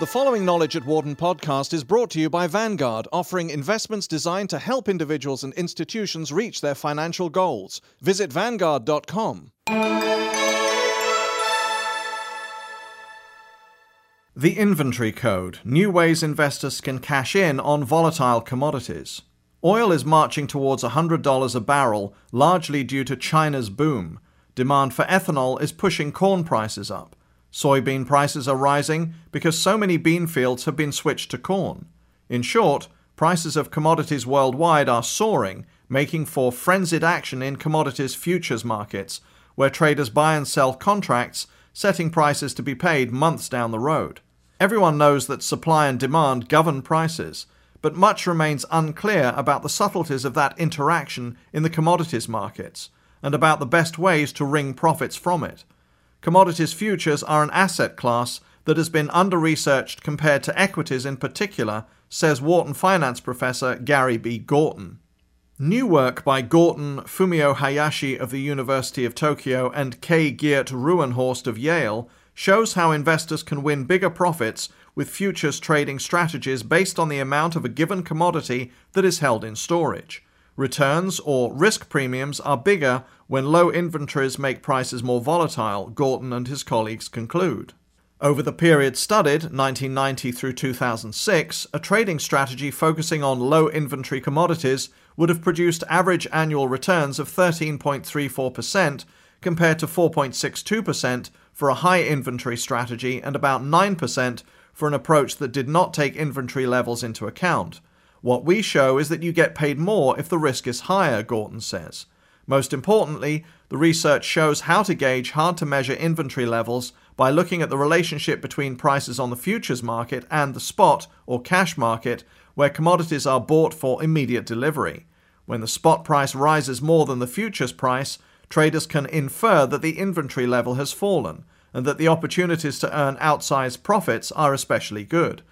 The following Knowledge at Wharton podcast is brought to you by Vanguard, offering investments designed to help individuals and institutions reach their financial goals. Visit Vanguard.com. The Inventory Code New ways investors can cash in on volatile commodities. Oil is marching towards $100 a barrel, largely due to China's boom. Demand for ethanol is pushing corn prices up. Soybean prices are rising because so many bean fields have been switched to corn. In short, prices of commodities worldwide are soaring, making for frenzied action in commodities futures markets, where traders buy and sell contracts, setting prices to be paid months down the road. Everyone knows that supply and demand govern prices, but much remains unclear about the subtleties of that interaction in the commodities markets and about the best ways to wring profits from it. Commodities futures are an asset class that has been under researched compared to equities in particular, says Wharton finance professor Gary B. Gorton. New work by Gorton, Fumio Hayashi of the University of Tokyo, and K. Geert Rouwenhorst of Yale shows how investors can win bigger profits with futures trading strategies based on the amount of a given commodity that is held in storage. Returns or risk premiums are bigger when low inventories make prices more volatile, Gorton and his colleagues conclude. Over the period studied, 1990 through 2006, a trading strategy focusing on low inventory commodities would have produced average annual returns of 13.34% compared to 4.62% for a high inventory strategy and about 9% for an approach that did not take inventory levels into account. What we show is that you get paid more if the risk is higher, Gorton says. Most importantly, the research shows how to gauge hard to measure inventory levels by looking at the relationship between prices on the futures market and the spot or cash market, where commodities are bought for immediate delivery. When the spot price rises more than the futures price, traders can infer that the inventory level has fallen and that the opportunities to earn outsized profits are especially good.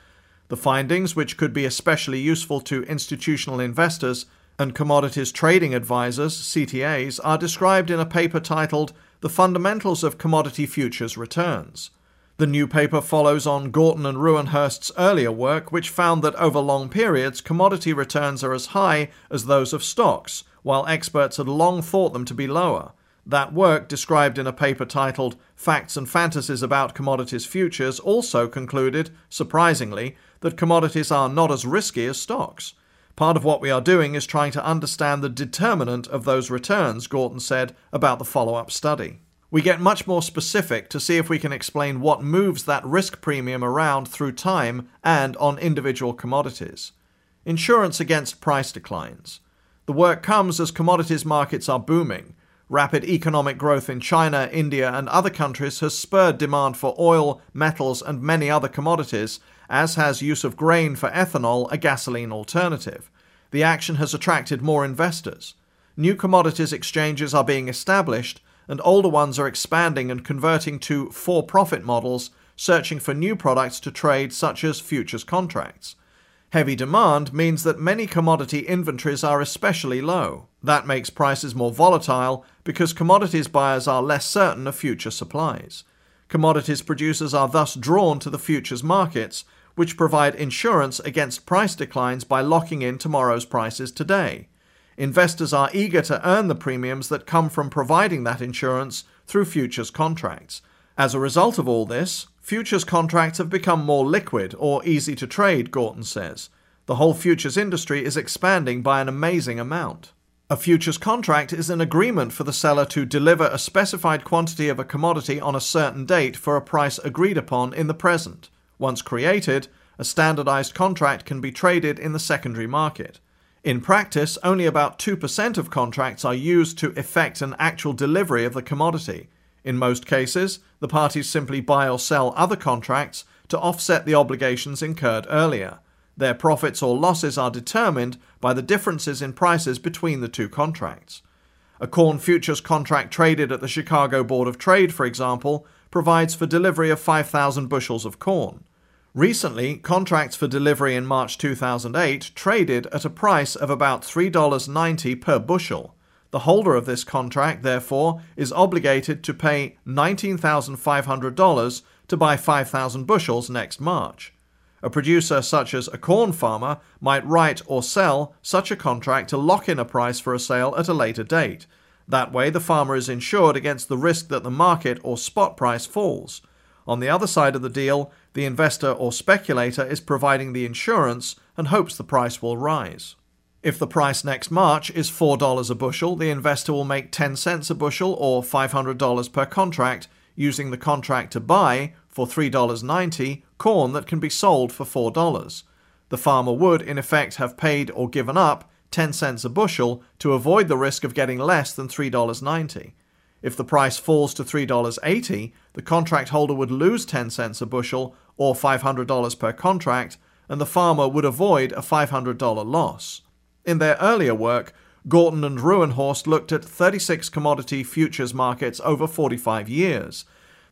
The findings, which could be especially useful to institutional investors and commodities trading advisors, CTAs, are described in a paper titled The Fundamentals of Commodity Futures Returns. The new paper follows on Gorton and Rouwenhorst's earlier work, which found that over long periods, commodity returns are as high as those of stocks, while experts had long thought them to be lower. That work, described in a paper titled Facts and Fantasies About Commodities Futures, also concluded, surprisingly, that commodities are not as risky as stocks. Part of what we are doing is trying to understand the determinant of those returns, Gorton said about the follow up study. We get much more specific to see if we can explain what moves that risk premium around through time and on individual commodities. Insurance against price declines. The work comes as commodities markets are booming. Rapid economic growth in China, India, and other countries has spurred demand for oil, metals, and many other commodities, as has use of grain for ethanol, a gasoline alternative. The action has attracted more investors. New commodities exchanges are being established, and older ones are expanding and converting to for profit models, searching for new products to trade, such as futures contracts. Heavy demand means that many commodity inventories are especially low. That makes prices more volatile because commodities buyers are less certain of future supplies. Commodities producers are thus drawn to the futures markets, which provide insurance against price declines by locking in tomorrow's prices today. Investors are eager to earn the premiums that come from providing that insurance through futures contracts. As a result of all this, futures contracts have become more liquid or easy to trade, Gorton says. The whole futures industry is expanding by an amazing amount. A futures contract is an agreement for the seller to deliver a specified quantity of a commodity on a certain date for a price agreed upon in the present. Once created, a standardized contract can be traded in the secondary market. In practice, only about 2% of contracts are used to effect an actual delivery of the commodity. In most cases, the parties simply buy or sell other contracts to offset the obligations incurred earlier. Their profits or losses are determined by the differences in prices between the two contracts. A corn futures contract traded at the Chicago Board of Trade, for example, provides for delivery of 5,000 bushels of corn. Recently, contracts for delivery in March 2008 traded at a price of about $3.90 per bushel. The holder of this contract, therefore, is obligated to pay $19,500 to buy 5,000 bushels next March. A producer such as a corn farmer might write or sell such a contract to lock in a price for a sale at a later date. That way, the farmer is insured against the risk that the market or spot price falls. On the other side of the deal, the investor or speculator is providing the insurance and hopes the price will rise. If the price next March is $4 a bushel, the investor will make 10 cents a bushel or $500 per contract using the contract to buy for $3.90 corn that can be sold for $4. The farmer would, in effect, have paid or given up 10 cents a bushel to avoid the risk of getting less than $3.90. If the price falls to $3.80, the contract holder would lose 10 cents a bushel or $500 per contract, and the farmer would avoid a $500 loss. In their earlier work, Gorton and Rouwenhorst looked at 36 commodity futures markets over 45 years.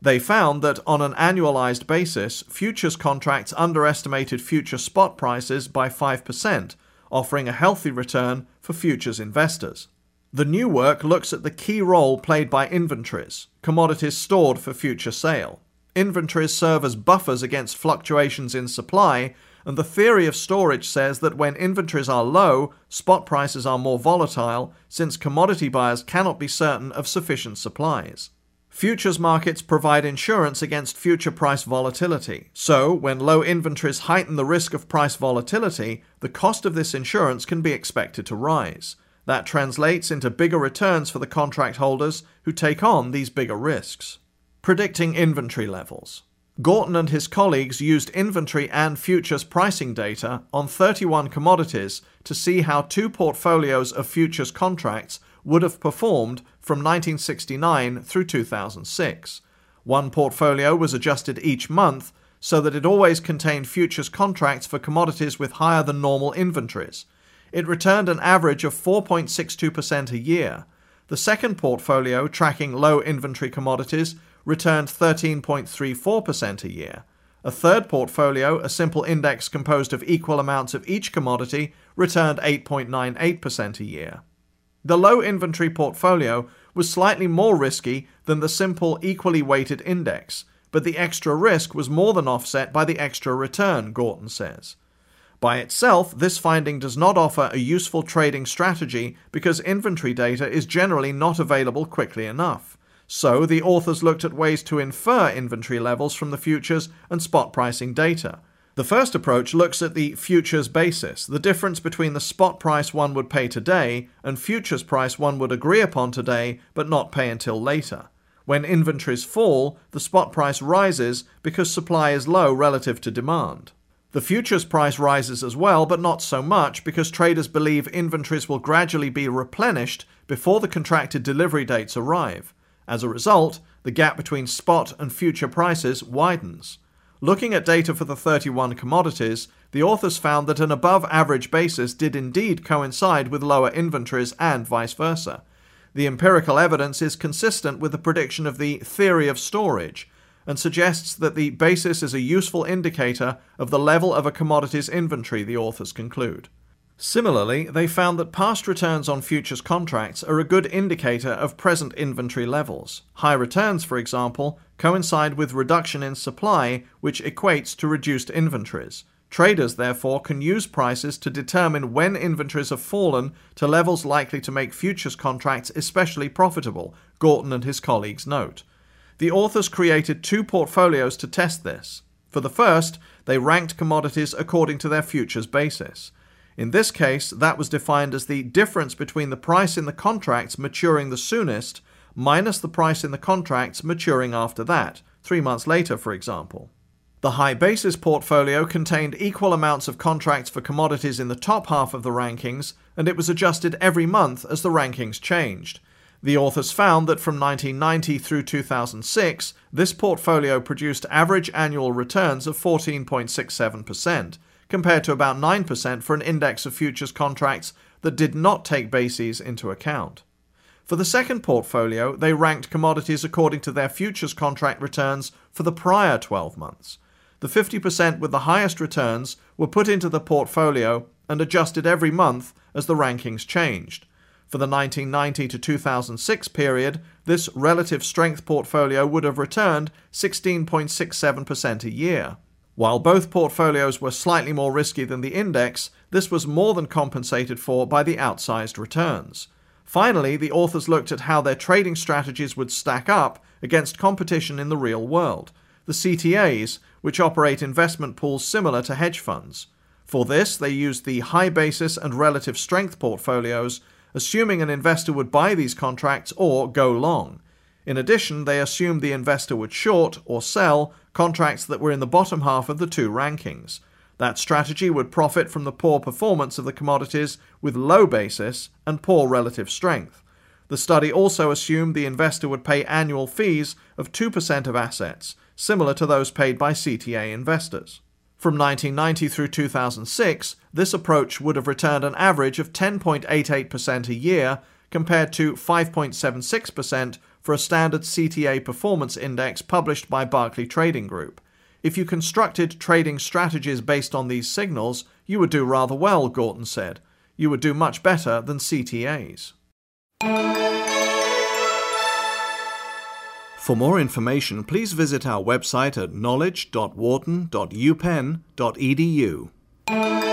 They found that on an annualized basis, futures contracts underestimated future spot prices by 5%, offering a healthy return for futures investors. The new work looks at the key role played by inventories, commodities stored for future sale. Inventories serve as buffers against fluctuations in supply, and the theory of storage says that when inventories are low, spot prices are more volatile since commodity buyers cannot be certain of sufficient supplies. Futures markets provide insurance against future price volatility. So, when low inventories heighten the risk of price volatility, the cost of this insurance can be expected to rise. That translates into bigger returns for the contract holders who take on these bigger risks. Predicting inventory levels. Gorton and his colleagues used inventory and futures pricing data on 31 commodities to see how two portfolios of futures contracts would have performed from 1969 through 2006. One portfolio was adjusted each month so that it always contained futures contracts for commodities with higher than normal inventories. It returned an average of 4.62% a year. The second portfolio, tracking low inventory commodities, returned 13.34% a year. A third portfolio, a simple index composed of equal amounts of each commodity, returned 8.98% a year. The low inventory portfolio was slightly more risky than the simple equally weighted index, but the extra risk was more than offset by the extra return, Gorton says. By itself, this finding does not offer a useful trading strategy because inventory data is generally not available quickly enough. So, the authors looked at ways to infer inventory levels from the futures and spot pricing data. The first approach looks at the futures basis, the difference between the spot price one would pay today and futures price one would agree upon today but not pay until later. When inventories fall, the spot price rises because supply is low relative to demand. The futures price rises as well, but not so much because traders believe inventories will gradually be replenished before the contracted delivery dates arrive. As a result, the gap between spot and future prices widens. Looking at data for the 31 commodities, the authors found that an above average basis did indeed coincide with lower inventories and vice versa. The empirical evidence is consistent with the prediction of the theory of storage and suggests that the basis is a useful indicator of the level of a commodity's inventory, the authors conclude. Similarly, they found that past returns on futures contracts are a good indicator of present inventory levels. High returns, for example, coincide with reduction in supply, which equates to reduced inventories. Traders, therefore, can use prices to determine when inventories have fallen to levels likely to make futures contracts especially profitable, Gorton and his colleagues note. The authors created two portfolios to test this. For the first, they ranked commodities according to their futures basis. In this case, that was defined as the difference between the price in the contracts maturing the soonest minus the price in the contracts maturing after that, three months later, for example. The high basis portfolio contained equal amounts of contracts for commodities in the top half of the rankings, and it was adjusted every month as the rankings changed. The authors found that from 1990 through 2006, this portfolio produced average annual returns of 14.67%, compared to about 9% for an index of futures contracts that did not take bases into account. For the second portfolio, they ranked commodities according to their futures contract returns for the prior 12 months. The 50% with the highest returns were put into the portfolio and adjusted every month as the rankings changed. For the 1990 to 2006 period, this relative strength portfolio would have returned 16.67% a year. While both portfolios were slightly more risky than the index, this was more than compensated for by the outsized returns. Finally, the authors looked at how their trading strategies would stack up against competition in the real world, the CTAs, which operate investment pools similar to hedge funds. For this, they used the high basis and relative strength portfolios assuming an investor would buy these contracts or go long. In addition, they assumed the investor would short or sell contracts that were in the bottom half of the two rankings. That strategy would profit from the poor performance of the commodities with low basis and poor relative strength. The study also assumed the investor would pay annual fees of 2% of assets, similar to those paid by CTA investors. From 1990 through 2006, this approach would have returned an average of 10.88% a year compared to 5.76% for a standard CTA performance index published by Barclay Trading Group. If you constructed trading strategies based on these signals, you would do rather well, Gorton said. You would do much better than CTAs. For more information, please visit our website at knowledge.wharton.upenn.edu.